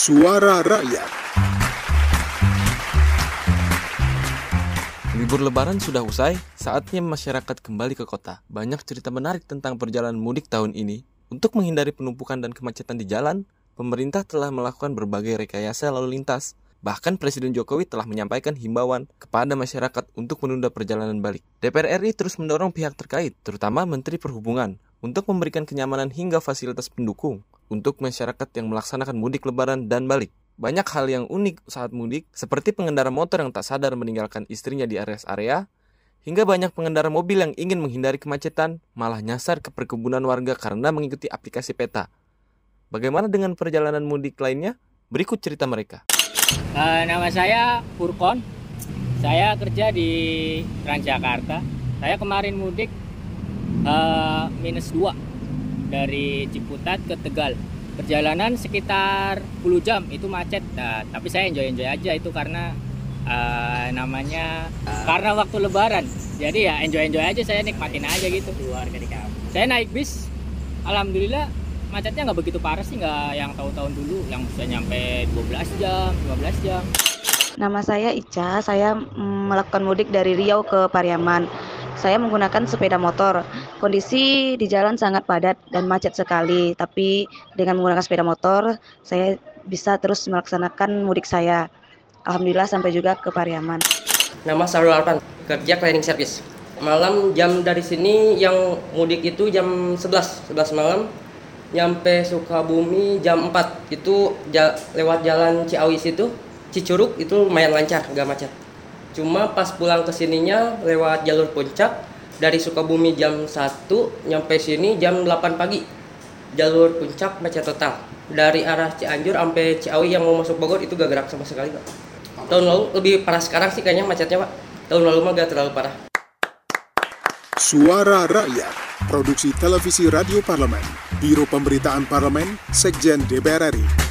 Suara Rakyat. Libur lebaran sudah usai, saatnya masyarakat kembali ke kota. Banyak cerita menarik tentang perjalanan mudik tahun ini. Untuk menghindari penumpukan dan kemacetan di jalan, pemerintah telah melakukan berbagai rekayasa lalu lintas. Bahkan Presiden Jokowi telah menyampaikan himbauan kepada masyarakat untuk menunda perjalanan balik. DPR RI terus mendorong pihak terkait, terutama Menteri Perhubungan, untuk memberikan kenyamanan hingga fasilitas pendukung untuk masyarakat yang melaksanakan mudik lebaran dan balik. Banyak hal yang unik saat mudik, seperti pengendara motor yang tak sadar meninggalkan istrinya di rest area, hingga banyak pengendara mobil yang ingin menghindari kemacetan, malah nyasar ke perkebunan warga karena mengikuti aplikasi peta. Bagaimana dengan perjalanan mudik lainnya? Berikut cerita mereka. Uh, nama saya Furkon. Saya kerja di Transjakarta. Saya kemarin mudik uh, minus 2 dari Ciputat ke Tegal. Perjalanan sekitar 10 jam itu macet. Nah, tapi saya enjoy-enjoy aja itu karena uh, namanya uh, karena waktu lebaran. Jadi ya enjoy-enjoy aja saya nikmatin aja gitu. Keluarga di kampung. Saya naik bis. Alhamdulillah macetnya nggak begitu parah sih nggak yang tahun-tahun dulu yang bisa nyampe 12 jam 15 jam Nama saya Ica, saya mm, melakukan mudik dari Riau ke Pariaman. Saya menggunakan sepeda motor. Kondisi di jalan sangat padat dan macet sekali, tapi dengan menggunakan sepeda motor, saya bisa terus melaksanakan mudik saya. Alhamdulillah sampai juga ke Pariaman. Nama Sarul Arpan, kerja cleaning service. Malam jam dari sini yang mudik itu jam 11, 11 malam nyampe Sukabumi jam 4 itu lewat jalan Ciawi situ Cicuruk itu lumayan lancar gak macet cuma pas pulang ke sininya lewat jalur puncak dari Sukabumi jam 1 nyampe sini jam 8 pagi. Jalur puncak macet total. Dari arah Cianjur sampai Ciawi yang mau masuk Bogor itu gak gerak sama sekali pak. Tahun lalu lebih parah sekarang sih kayaknya macetnya pak. Tahun lalu mah gak terlalu parah. Suara Rakyat Produksi Televisi Radio Parlemen Biro Pemberitaan Parlemen Sekjen DPR RI